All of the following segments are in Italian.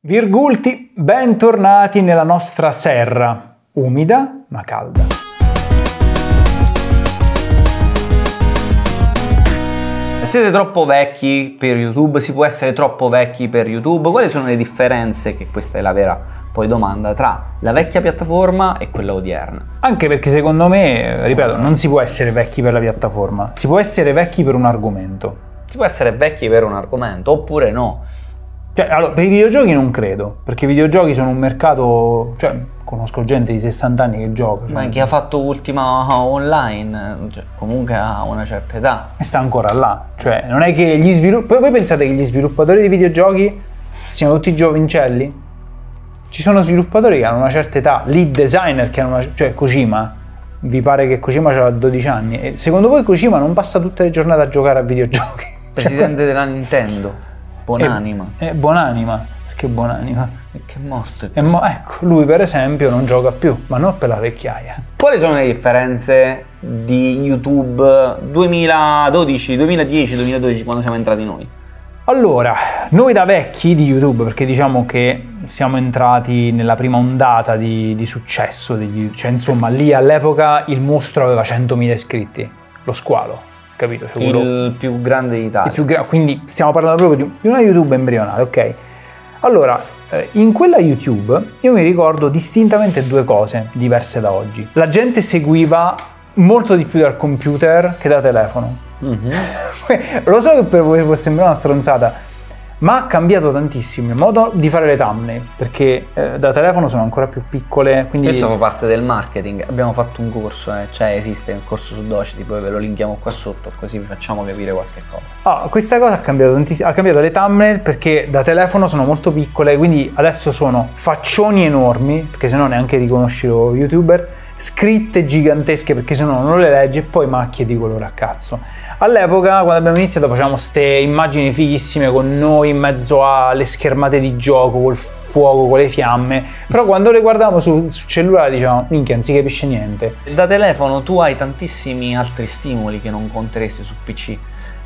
Virgulti, bentornati nella nostra serra, umida ma calda. Siete troppo vecchi per YouTube? Si può essere troppo vecchi per YouTube? Quali sono le differenze, che questa è la vera poi domanda, tra la vecchia piattaforma e quella odierna? Anche perché secondo me, ripeto, non si può essere vecchi per la piattaforma, si può essere vecchi per un argomento. Si può essere vecchi per un argomento oppure no. Cioè, allora, per i videogiochi non credo, perché i videogiochi sono un mercato, cioè, conosco gente di 60 anni che gioca. Cioè, Ma chi ha fatto ultima online, cioè, comunque ha una certa età. E sta ancora là. Cioè, non è che gli sviluppatori. Voi pensate che gli sviluppatori di videogiochi siano tutti giovincelli? Ci sono sviluppatori che hanno una certa età, lead designer che hanno una. cioè Kojima. Vi pare che Kojima aveva 12 anni? E secondo voi Kojima non passa tutte le giornate a giocare a videogiochi? Presidente della Nintendo. Buonanima. È, è buonanima. Perché buonanima? Perché è morto. È mo- ecco, lui per esempio non gioca più, ma non per la vecchiaia. Quali sono le differenze di YouTube 2012, 2010, 2012 quando siamo entrati noi? Allora, noi da vecchi di YouTube, perché diciamo che siamo entrati nella prima ondata di, di successo, di, cioè insomma lì all'epoca il mostro aveva 100.000 iscritti, lo squalo, capito? Quello- Il più grande d'Italia. più gra- quindi stiamo parlando proprio di, di una YouTube embrionale, ok? Allora, eh, in quella YouTube io mi ricordo distintamente due cose diverse da oggi. La gente seguiva molto di più dal computer che da telefono. Mhm. Lo so che per voi può sembrare una stronzata, ma ha cambiato tantissimo il modo di fare le thumbnail, perché eh, da telefono sono ancora più piccole, quindi... Questo fa parte del marketing. Abbiamo fatto un corso, eh, cioè esiste un corso su Docity, poi ve lo linkiamo qua sotto, così vi facciamo capire qualche cosa. Ah, questa cosa ha cambiato tantissimo, ha cambiato le thumbnail perché da telefono sono molto piccole, quindi adesso sono faccioni enormi, perché sennò neanche riconosci lo youtuber, scritte gigantesche perché sennò non le leggi e poi macchie di colore a cazzo. All'epoca, quando abbiamo iniziato, facevamo queste immagini fighissime con noi in mezzo alle schermate di gioco, col fuoco, con le fiamme, però quando le guardavamo sul, sul cellulare dicevamo, minchia, non si capisce niente. Da telefono tu hai tantissimi altri stimoli che non conteresti su PC.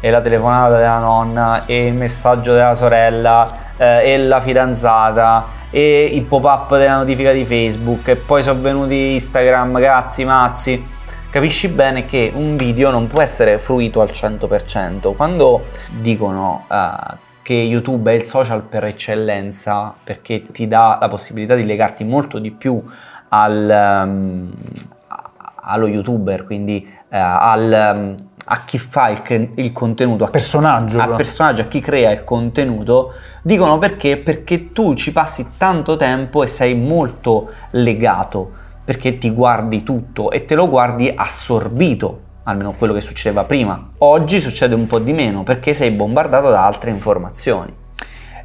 E la telefonata della nonna, e il messaggio della sorella, eh, e la fidanzata, e il pop-up della notifica di Facebook, e poi sono venuti Instagram, cazzi, mazzi. Capisci bene che un video non può essere fruito al 100%. Quando dicono eh, che YouTube è il social per eccellenza perché ti dà la possibilità di legarti molto di più al, a- allo youtuber, quindi eh, al, ehm, a chi fa il, il contenuto, a Personaggio. al però. personaggio, a chi crea il contenuto, dicono perché? Perché tu ci passi tanto tempo e sei molto legato, perché ti guardi tutto e te lo guardi assorbito, almeno quello che succedeva prima. Oggi succede un po' di meno perché sei bombardato da altre informazioni.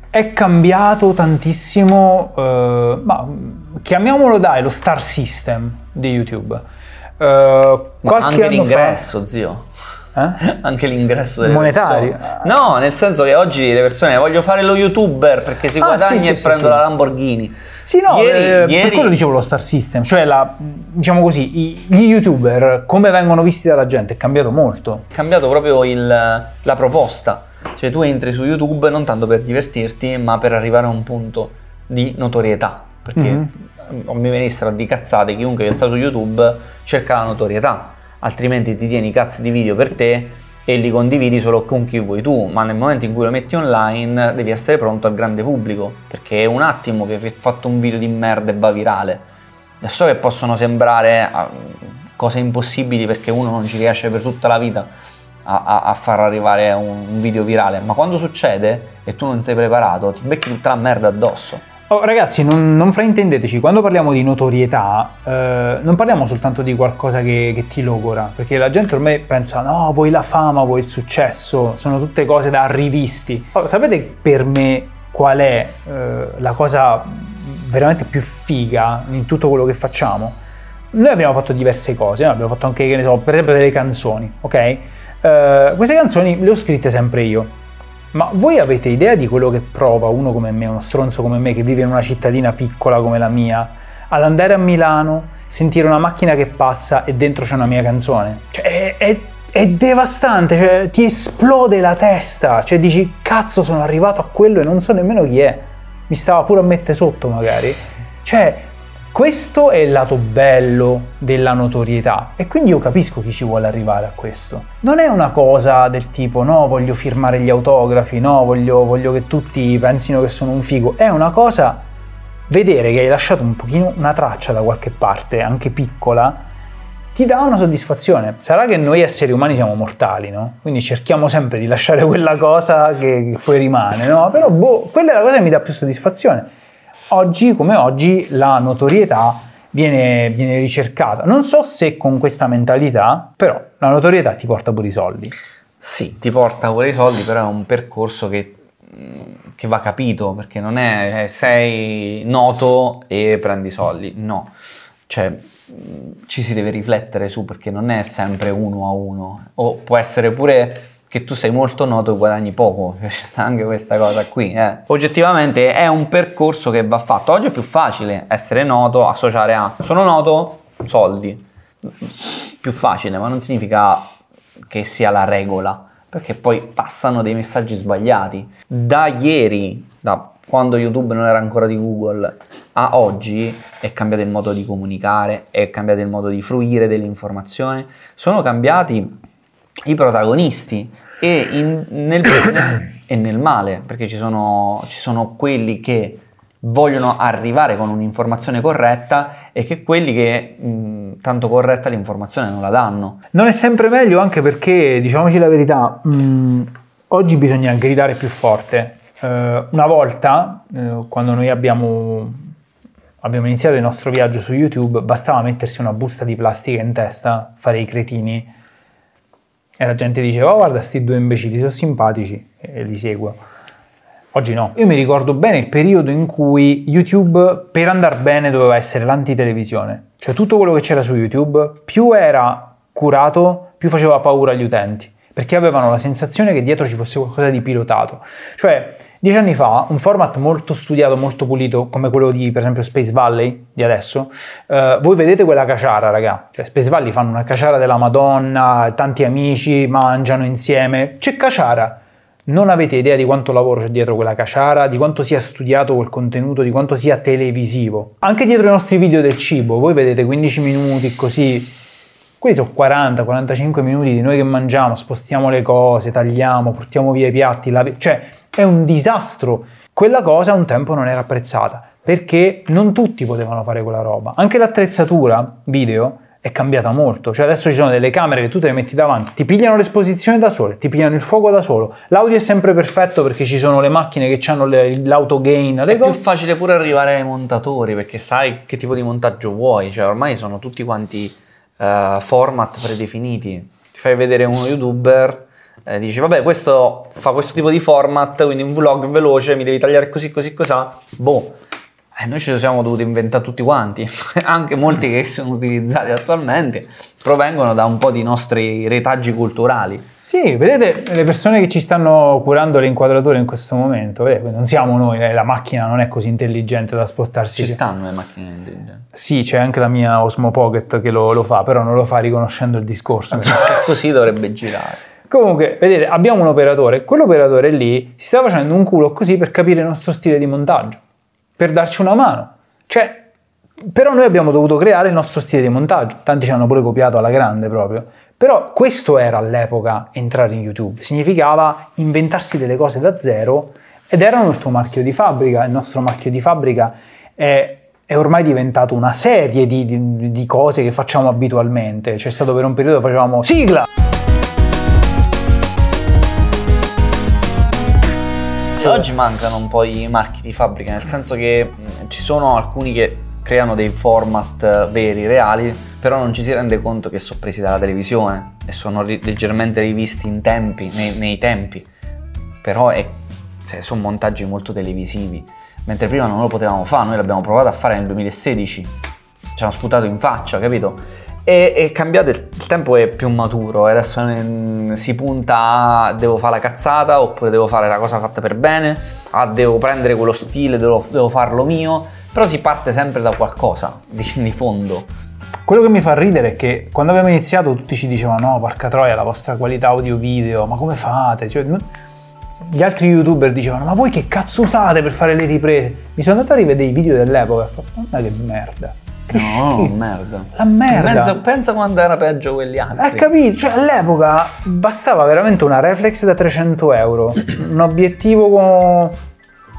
È cambiato tantissimo, eh, ma chiamiamolo dai lo star system di YouTube. Eh, anche l'ingresso, zio. fa- eh? Anche l'ingresso delle Monetario? persone. No, nel senso che oggi le persone voglio fare lo youtuber perché si Ah, guadagna sì, e sì, prendo sì. la Lamborghini. Sì, no, Ieri- eh, per ieri- quello dicevo lo star system, cioè la, diciamo così, gli youtuber come vengono visti dalla gente è cambiato molto. È cambiato proprio il- la proposta. Cioè tu entri su YouTube non tanto per divertirti, ma per arrivare a un punto di notorietà. Perché Mhm. mi venissero di cazzate chiunque che sta su YouTube cerca la notorietà, altrimenti ti tieni i cazzi di video per te e li condividi solo con chi vuoi tu, ma nel momento in cui lo metti online devi essere pronto al grande pubblico, perché è un attimo che hai fatto un video di merda e va virale. So che possono sembrare ah, cose impossibili perché uno non ci riesce per tutta la vita a, a- a far arrivare un video virale, ma quando succede e tu non sei preparato, ti becchi tutta la merda addosso. Oh, ragazzi, non, non fraintendeteci, quando parliamo di notorietà, eh, non parliamo soltanto di qualcosa che, che ti logora, perché la gente ormai pensa, no, vuoi la fama, vuoi il successo, sono tutte cose da arrivisti. Oh, sapete per me qual è eh, la cosa veramente più figa in tutto quello che facciamo? Noi abbiamo fatto diverse cose, no? abbiamo fatto anche, che ne so, per esempio delle canzoni, ok? Eh, queste canzoni le ho scritte sempre io. Ma voi avete idea di quello che prova uno come me, uno stronzo come me, che vive in una cittadina piccola come la mia, ad andare a Milano, sentire una macchina che passa e dentro c'è una mia canzone? Cioè, è, è- è devastante, cioè, ti esplode la testa, cioè dici, cazzo, sono arrivato a quello e non so nemmeno chi è. mi stava pure a mettere sotto magari. Cioè, questo è il lato bello della notorietà e quindi io capisco chi ci vuole arrivare a questo. Non è una cosa del tipo no, voglio firmare gli autografi, no, voglio, voglio che tutti pensino che sono un figo. È una cosa vedere che hai lasciato un pochino una traccia da qualche parte, anche piccola, ti dà una soddisfazione. Sarà che noi esseri umani siamo mortali, no? Quindi cerchiamo sempre di lasciare quella cosa che, poi rimane, no? Però boh, quella è la cosa che mi dà più soddisfazione oggi come oggi la notorietà viene, viene, ricercata. Non so se con questa mentalità, però la notorietà ti porta pure i soldi. Sì, ti porta pure i soldi, però è un percorso che, mm, che va capito, perché non è sei noto e prendi soldi, no. Cioè, mm, ci si deve riflettere su perché non è sempre uno a uno, o può essere pure che tu sei molto noto e guadagni poco, c'è sta anche questa cosa qui. Eh. Oggettivamente è un percorso che va fatto. Oggi è più facile essere noto, associare a sono noto, soldi. Più facile, ma non significa che sia la regola, perché poi passano dei messaggi sbagliati. Da ieri, da quando YouTube non era ancora di Google, a oggi è cambiato il modo di comunicare, è cambiato il modo di fruire dell'informazione, sono cambiati i protagonisti e in, nel bene e nel male, perché ci sono, ci sono quelli che vogliono arrivare con un'informazione corretta e che quelli che mh, tanto corretta l'informazione non la danno. Non è sempre meglio anche perché, diciamoci la verità, mh, oggi bisogna gridare più forte. Uh, una volta, uh, quando noi abbiamo, abbiamo iniziato il nostro viaggio su YouTube, bastava mettersi una busta di plastica in testa, fare i cretini e la gente diceva, oh guarda, questi due imbecilli sono simpatici e li seguo. Oggi no. Io mi ricordo bene il periodo in cui YouTube, per andare bene, doveva essere l'antitelevisione. Cioè tutto quello che c'era su YouTube, più era curato, più faceva paura agli utenti. Perché avevano la sensazione che dietro ci fosse qualcosa di pilotato. Cioè, Dieci anni fa, un format molto studiato, molto pulito, come quello di, per esempio, Space Valley, di adesso, eh, voi vedete quella caciara, raga. Cioè, Space Valley fanno una caciara della Madonna, tanti amici mangiano insieme. C'è caciara. Non avete idea di quanto lavoro c'è dietro quella caciara, di quanto sia studiato quel contenuto, di quanto sia televisivo. Anche dietro i nostri video del cibo, voi vedete 15 minuti così, quelli sono 40-45 minuti di noi che mangiamo, spostiamo le cose, tagliamo, portiamo via i piatti, lavi- cioè è un disastro. Quella cosa un tempo non era apprezzata perché non tutti potevano fare quella roba. Anche l'attrezzatura video è cambiata molto, cioè adesso ci sono delle camere che tu te le metti davanti, ti pigliano l'esposizione da sole, ti pigliano il fuoco da solo, l'audio è sempre perfetto perché ci sono le macchine che hanno l'auto gain. È più facile pure arrivare ai montatori perché sai che tipo di montaggio vuoi, cioè ormai sono tutti quanti uh, format predefiniti. Ti fai vedere uno youtuber eh, dici vabbè questo fa questo tipo di format, quindi un vlog veloce, mi devi tagliare così così cosà, boh. Eh, noi ce lo siamo dovuti inventare tutti quanti, anche molti che sono utilizzati attualmente provengono da un po' di nostri retaggi culturali. Sì, vedete le persone che ci stanno curando le inquadrature in questo momento, vedete, non siamo noi, eh, la macchina non è così intelligente da spostarsi. Ci stanno le macchine intelligenti. Sì, c'è anche la mia Osmo Pocket che lo, lo fa, però non lo fa riconoscendo il discorso. Così dovrebbe girare. Comunque, vedete, abbiamo un operatore, quell'operatore lì si sta facendo un culo così per capire il nostro stile di montaggio, per darci una mano. Cioè, però noi abbiamo dovuto creare il nostro stile di montaggio, tanti ci hanno pure copiato alla grande proprio. Però questo era all'epoca entrare in YouTube, significava inventarsi delle cose da zero ed erano il tuo marchio di fabbrica, il nostro marchio di fabbrica è, è ormai diventato una serie di, di, di cose che facciamo abitualmente. C'è stato per un periodo facevamo sigla! Oggi mancano un po' i marchi di fabbrica, nel senso che ci sono alcuni che creano dei format eh, veri, reali, però non ci si rende conto che sono presi dalla televisione e sono ri- leggermente rivisti in tempi, nei, nei tempi. Però è, cioè, sono montaggi molto televisivi, mentre prima non lo potevamo fare, noi l'abbiamo provato a fare nel 2016, ci hanno sputato in faccia, capito? E è cambiato, il tempo è più maturo, adesso si punta a devo fare la cazzata oppure devo fare la cosa fatta per bene, a devo prendere quello stile, devo, devo farlo mio, però si parte sempre da qualcosa di, di, fondo. Quello che mi fa ridere è che quando abbiamo iniziato tutti ci dicevano no, porca troia, la vostra qualità audio-video, ma come fate? Cioè, gli altri youtuber dicevano ma voi che cazzo usate per fare le riprese? Mi sono andato a rivedere i video dell'epoca e ho fatto guarda che merda. Che No, merda. La merda. Pensa, pensa quando era peggio quelli altri. Hai capito? Cioè all'epoca bastava veramente una reflex da 300 euro, un obiettivo co-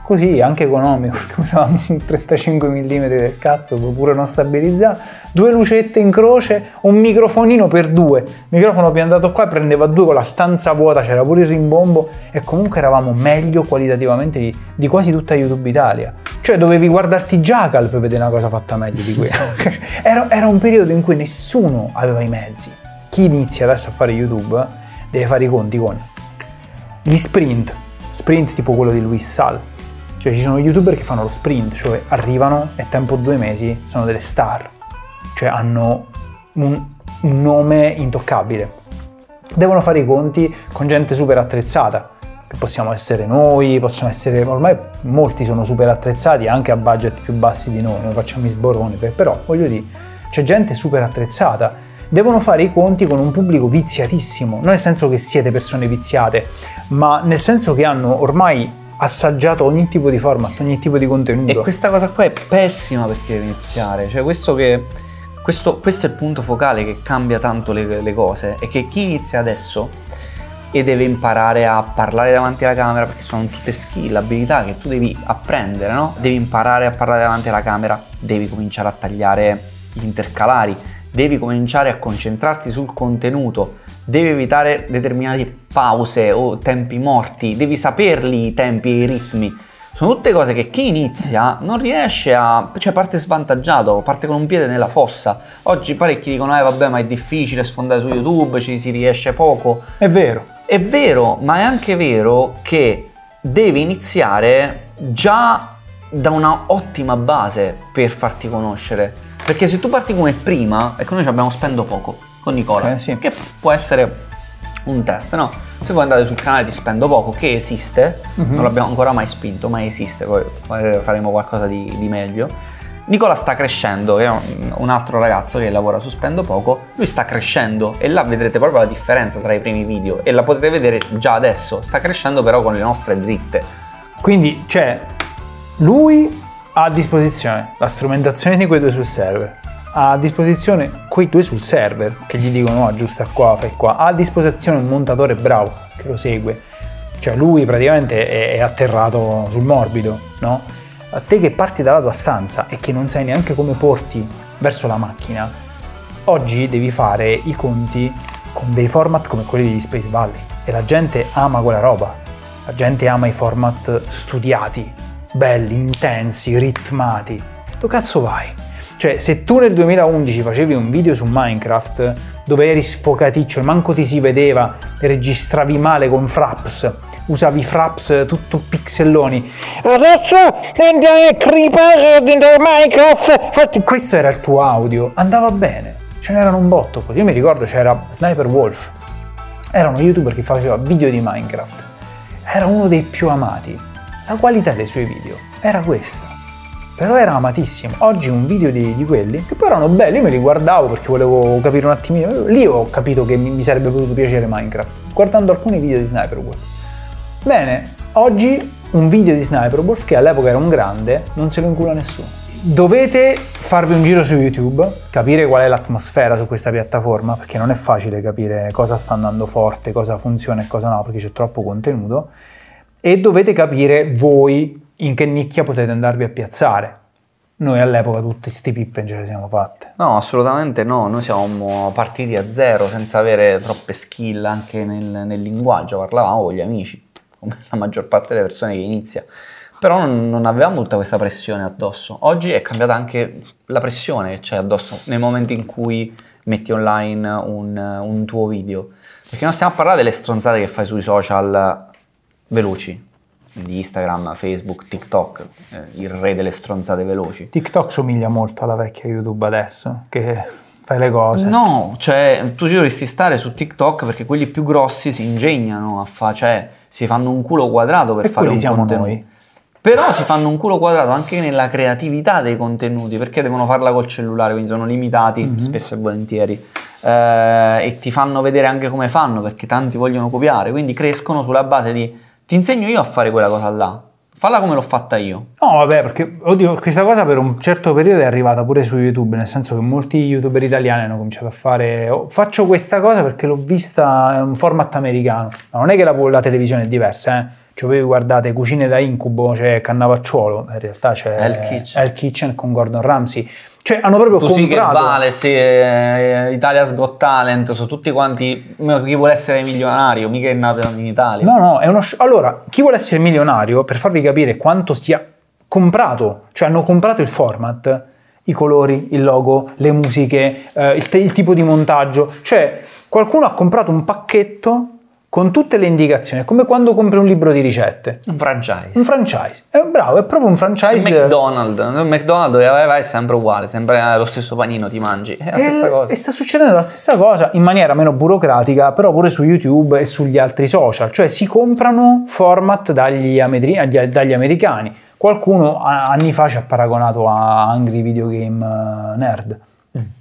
così, anche economico, perché usavamo un 35 mm del cazzo, pure non stabilizzato, due lucette in croce, un microfonino per due, il microfono piantato qua prendeva due con la stanza vuota, c'era pure il rimbombo e comunque eravamo meglio qualitativamente di, di quasi tutta YouTube Italia. Cioè dovevi guardarti Jackal per vedere una cosa fatta meglio di quella. era, era un periodo in cui nessuno aveva i mezzi. Chi inizia adesso a fare YouTube deve fare i conti con gli sprint, sprint tipo quello di Luis Sal. Cioè ci sono youtuber che fanno lo sprint, cioè arrivano e tempo due mesi sono delle star, cioè hanno un, un nome intoccabile. Devono fare i conti con gente super attrezzata, possiamo essere noi, possono essere, ormai molti sono super attrezzati anche a budget più bassi di noi, noi facciamo i sboroni, per- però voglio dire, c'è gente super attrezzata, devono fare i conti con un pubblico viziatissimo, non nel senso che siete persone viziate, ma nel senso che hanno ormai assaggiato ogni tipo di format, ogni tipo di contenuto. E questa cosa qua è pessima perché deve iniziare. Cioè, questo che. Questo, questo è il punto focale che cambia tanto le, le cose. È che chi inizia adesso e deve imparare a parlare davanti alla camera, perché sono tutte skill, abilità che tu devi apprendere, no? Devi imparare a parlare davanti alla camera, devi cominciare a tagliare gli intercalari, devi cominciare a concentrarti sul contenuto, devi evitare determinate pause o tempi morti, devi saperli i tempi e i ritmi. Sono tutte cose che chi inizia non riesce a... cioè parte svantaggiato, parte con un piede nella fossa. Oggi parecchi dicono, eh vabbè ma è difficile sfondare su YouTube, ci si riesce poco. È vero. È vero, ma è anche vero che devi iniziare già da una ottima base per farti conoscere. Perché se tu parti come prima, ecco noi ci abbiamo spendo poco con Nicola, Eh, sì. che può essere un test, no? Se voi andate sul canale di Spendo Poco, che esiste, Mhm. non l'abbiamo ancora mai spinto, ma esiste, poi fare- faremo qualcosa di, di meglio. Nicola sta crescendo, è un- altro ragazzo che lavora su Spendo Poco, lui sta crescendo e là vedrete proprio la differenza tra i primi video e la potete vedere già adesso, sta crescendo però con le nostre dritte. Quindi c'è lui ha a disposizione la strumentazione di quei due sul server, ha a disposizione quei due sul server che gli dicono "No, aggiusta qua, fai qua, ha a disposizione un montatore bravo che lo segue. Cioè lui praticamente è, è atterrato sul morbido, no? A te che parti dalla tua stanza e che non sai neanche come porti verso la macchina, oggi devi fare i conti con dei format come quelli di Space Valley e la gente ama quella roba. La gente ama i format studiati, belli, intensi, ritmati. Dove cazzo vai? Cioè, se tu nel 2011 facevi un video su Minecraft dove eri sfocaticcio e manco ti si vedeva, registravi male con Fraps, usavi Fraps tutto pixelloni. Adesso andiamo a creepare dentro Minecraft. Questo era il tuo audio, andava bene. Ce n'erano un botto così. Io mi ricordo c'era Sniper Wolf. Era uno youtuber che faceva video di Minecraft. Era uno dei più amati. La qualità dei suoi video era questa. Però era amatissimo. Oggi un video di, di quelli, che poi erano belli, io me li guardavo perché volevo capire un attimino. Lì ho capito che mi, mi sarebbe potuto piacere Minecraft, guardando alcuni video di Sniper Wolf. Bene, oggi un video di Sniper Wolf, che all'epoca era un grande, non se lo incula nessuno. Dovete farvi un giro su YouTube, capire qual è l'atmosfera su questa piattaforma, perché non è facile capire cosa sta andando forte, cosa funziona e cosa no, perché c'è troppo contenuto, e dovete capire voi in che nicchia potete andarvi a piazzare. Noi all'epoca tutti sti pippe ce le siamo fatte. No, assolutamente no, noi siamo partiti a zero senza avere troppe skill anche nel, nel linguaggio, parlavamo con gli amici, come la maggior parte delle persone che inizia. Però non, non avevamo tutta questa pressione addosso. Oggi è cambiata anche la pressione che c'è addosso nel momento in cui metti online un, un tuo video. Perché non stiamo a parlare delle stronzate che fai sui social veloci, di Instagram, Facebook, TikTok, eh, il re delle stronzate veloci. TikTok somiglia molto alla vecchia YouTube adesso, che fai le cose. No, cioè tu ci dovresti stare su TikTok perché quelli più grossi si ingegnano a fare, cioè si fanno un culo quadrato per E fare un siamo contenuto. noi. Però si fanno un culo quadrato anche nella creatività dei contenuti perché devono farla col cellulare, quindi sono limitati Mhm. spesso e volentieri. Eh, e ti fanno vedere anche come fanno perché tanti vogliono copiare, quindi crescono sulla base di Ti insegno io a fare quella cosa là. Falla come l'ho fatta io. No, vabbè, perché oddio, questa cosa per un certo periodo è arrivata pure su YouTube, nel senso che molti youtuber italiani hanno cominciato a fare oh, faccio questa cosa perché l'ho vista è un format americano. Ma non è che la, la televisione è diversa, eh. Cioè voi guardate Cucine da Incubo, c'è Cannavacciuolo, in realtà c'è Hell Kitchen. Hell Kitchen con Gordon Ramsay. Cioè hanno proprio Tu sì che comprato vale, sì, eh, Italia's Got Talent, sono tutti quanti, chi vuole essere milionario, mica è nato in Italia. No, no, è uno Allora, chi vuole essere milionario, per farvi capire quanto sia comprato, cioè hanno comprato il format, i colori, il logo, le musiche, eh, il, te- il tipo di montaggio, cioè qualcuno ha comprato un pacchetto con tutte le indicazioni, è come quando compri un libro di ricette. Un franchise. Un franchise. È bravo, è proprio un franchise. McDonald's, il McDonald's dove vai, vai è sempre uguale, sempre eh, lo stesso panino ti mangi, è la stessa E- cosa. E sta succedendo la stessa cosa in maniera meno burocratica, però pure su YouTube e sugli altri social. Cioè si comprano format dagli, agli- dagli americani. Qualcuno anni fa ci ha paragonato a Angry Video Game eh, Nerd.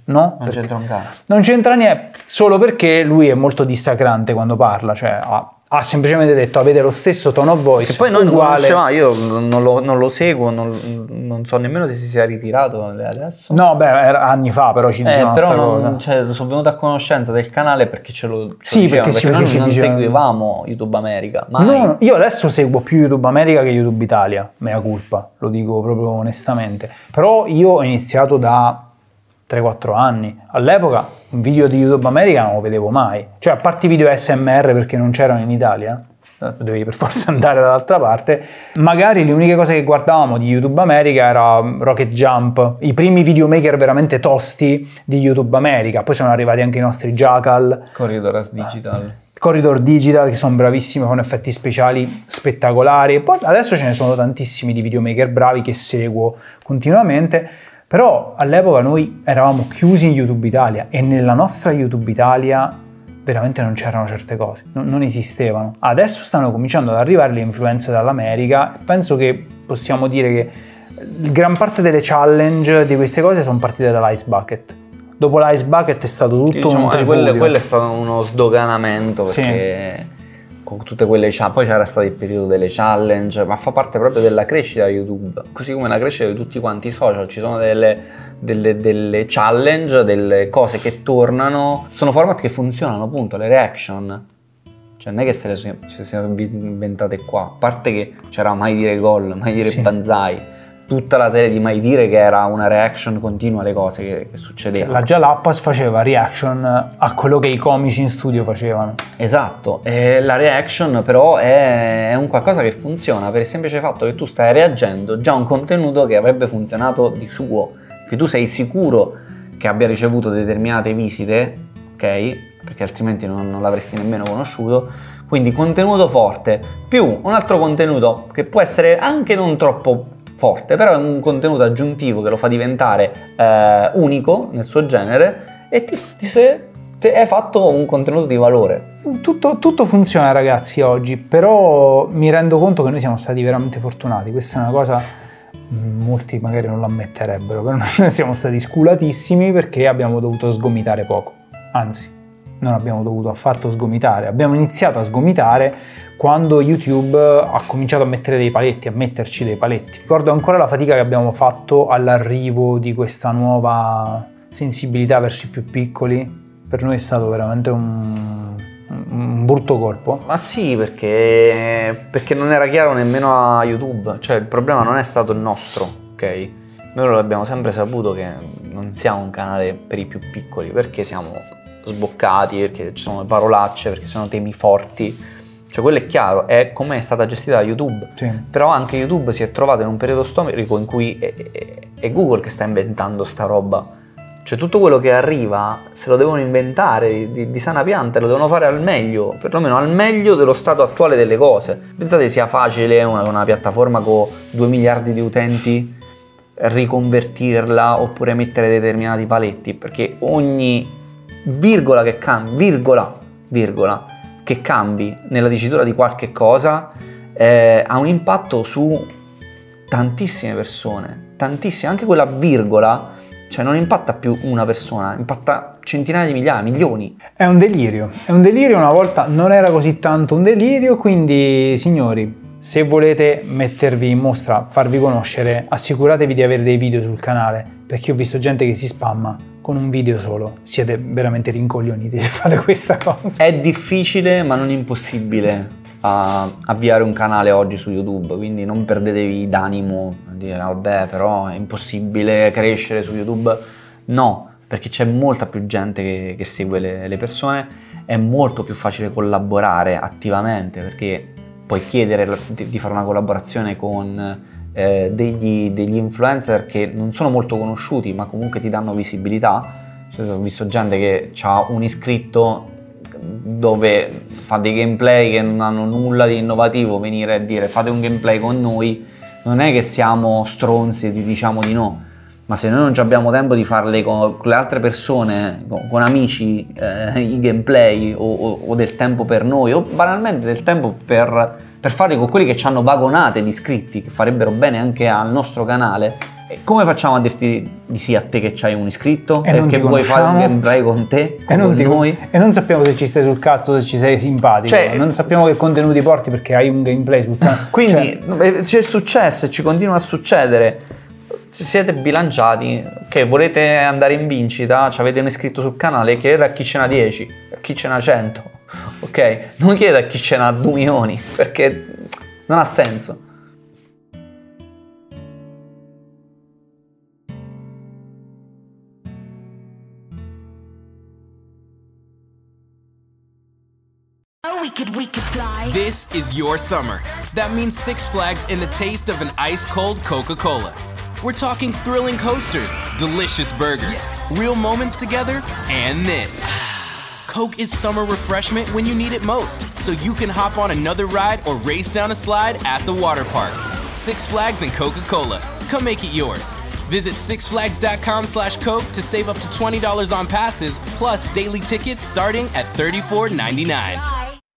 No? Mm. Non Perché- c'entra un cazzo. non c'entra niente, solo perché lui è molto dissacrante quando parla, cioè ha, ha semplicemente detto avete lo stesso tone of voice, Che poi noi non lo uguale. conoscevamo, io non lo, non lo seguo, non, non so nemmeno se si sia ritirato adesso. No, beh, era anni fa, però ci Eh, dicevano però sta non- cioè, sono venuto a conoscenza del canale perché ce lo, ce lo Sì, dicevano, perché noi perché ci non seguivamo YouTube America, mai. No, no, io adesso seguo più YouTube America che YouTube Italia, mea culpa, lo dico proprio onestamente. Però io ho iniziato da 3-4 anni. All'epoca un video di YouTube America non lo vedevo mai. Cioè, a parte i video SMR perché non c'erano in Italia, eh, dovevi per forza andare dall'altra parte. Magari le uniche cose che guardavamo di YouTube America era Rocket Jump, i primi videomaker veramente tosti di YouTube America. Poi sono arrivati anche i nostri Jackal. Corridoras Digital. Corridor Digital che sono bravissimi con effetti speciali spettacolari e poi adesso ce ne sono tantissimi di videomaker bravi che seguo continuamente però all'epoca noi eravamo chiusi in YouTube Italia e nella nostra YouTube Italia veramente non c'erano certe cose, non, non esistevano. Adesso stanno cominciando ad arrivare le influenze dall'America e penso che possiamo dire che gran parte delle challenge di queste cose sono partite dall'Ice Bucket. Dopo l'Ice Bucket è stato tutto Diciamo, un eh, quello, tripudio. quello è stato uno sdoganamento Sì. Con tutte quelle cha- poi c'era stato il periodo delle challenge, ma fa parte proprio della crescita di YouTube, così come la crescita di tutti quanti i social, ci sono delle, delle- delle challenge, delle cose che tornano, sono format che funzionano appunto, le reaction. Cioè non è che se le siamo inventate qua, a parte che c'era mai dire gol, mai dire Sì. banzai, tutta la serie di mai dire che era una reaction continua alle cose che, che succedevano. La Jalapas faceva reaction a quello che i comici in studio facevano. Esatto, e la reaction però è, è un qualcosa che funziona per il semplice fatto che tu stai reagendo già a un contenuto che avrebbe funzionato di suo, che tu sei sicuro che abbia ricevuto determinate visite, ok? Perché altrimenti non, non l'avresti nemmeno conosciuto. Quindi contenuto forte più un altro contenuto che può essere anche non troppo forte, però è un contenuto aggiuntivo che lo fa diventare eh, unico nel suo genere e ti, ti ti hai fatto un contenuto di valore. Tutto, tutto funziona ragazzi oggi, però mi rendo conto che noi siamo stati veramente fortunati. Questa è una cosa, mh, molti magari non lo ammetterebbero, però noi siamo stati sculatissimi perché abbiamo dovuto sgomitare poco. Anzi, non abbiamo dovuto affatto sgomitare. Abbiamo iniziato a sgomitare quando YouTube ha cominciato a mettere dei paletti, a metterci dei paletti. Ricordo ancora la fatica che abbiamo fatto all'arrivo di questa nuova sensibilità verso i più piccoli. Per noi è stato veramente un, un brutto colpo. Ma sì, perché, perché non era chiaro nemmeno a YouTube, cioè il problema non è stato il nostro, ok? Noi l'abbiamo sempre saputo che non siamo un canale per i più piccoli, perché siamo sboccati, perché ci sono le parolacce, perché sono temi forti. Cioè quello è chiaro, è come è stata gestita da YouTube. Sì. Però anche YouTube si è trovato in un periodo storico in cui è, è- è Google che sta inventando sta roba. Cioè tutto quello che arriva se lo devono inventare di, di- di sana pianta, lo devono fare al meglio, perlomeno al meglio dello stato attuale delle cose. Pensate sia facile una, una piattaforma con 2 miliardi di utenti riconvertirla oppure mettere determinati paletti, perché ogni virgola che cambi, virgola, virgola, che cambi nella dicitura di qualche cosa eh, ha un impatto su tantissime persone, tantissime, anche quella virgola Cioè non impatta più una persona, impatta centinaia di migliaia, milioni. È un delirio, è un delirio, una volta non era così tanto un delirio, quindi signori, se volete mettervi in mostra, farvi conoscere, assicuratevi di avere dei video sul canale, perché ho visto gente che si spamma con un video solo. Siete veramente rincoglioniti se fate questa cosa. È difficile ma non impossibile avviare un canale oggi su YouTube, quindi non perdetevi d'animo a dire vabbè però è impossibile crescere su YouTube. No, perché c'è molta più gente che, che segue le, le, persone, è molto più facile collaborare attivamente perché puoi chiedere di fare una collaborazione con eh, degli, degli, influencer che non sono molto conosciuti ma comunque ti danno visibilità. Cioè, ho visto gente che ha un iscritto dove fa dei gameplay che non hanno nulla di innovativo, venire a dire fate un gameplay con noi, non è che siamo stronzi e vi diciamo di no, ma se noi non abbiamo tempo di farle con, le altre persone, con, con amici, eh, i gameplay o, o, o, del tempo per noi, o banalmente del tempo per, per farli con quelli che ci hanno vagonate di iscritti, che farebbero bene anche al nostro canale, come facciamo a dirti di sì a te che c'hai un iscritto e, e che vuoi fare un gameplay con te, con, e non con noi? E non sappiamo se ci stai sul cazzo, se ci sei simpatico. Cioè, non sappiamo che contenuti porti perché hai un gameplay sul canale. Quindi cioè, c'è successo e ci continua a succedere. Se siete bilanciati, che volete andare in vincita, avete un iscritto sul canale, ce n'ha 10, a chi ce n'ha 100, ok? Non chiedete a chi ce n'ha 2 milioni, perché non ha senso. we could, we could fly. This is your summer. That means Six Flags and the taste of an ice cold Coca Cola. We're talking thrilling coasters, delicious burgers, yes. real moments together, and this. Coke is summer refreshment when you need it most, so you can hop on another ride or race down a slide at the water park. Six Flags and Coca-Cola. Come make it yours. Visit sixflags.com slash Coke to save up to $20 on passes, plus daily tickets starting at $34.99.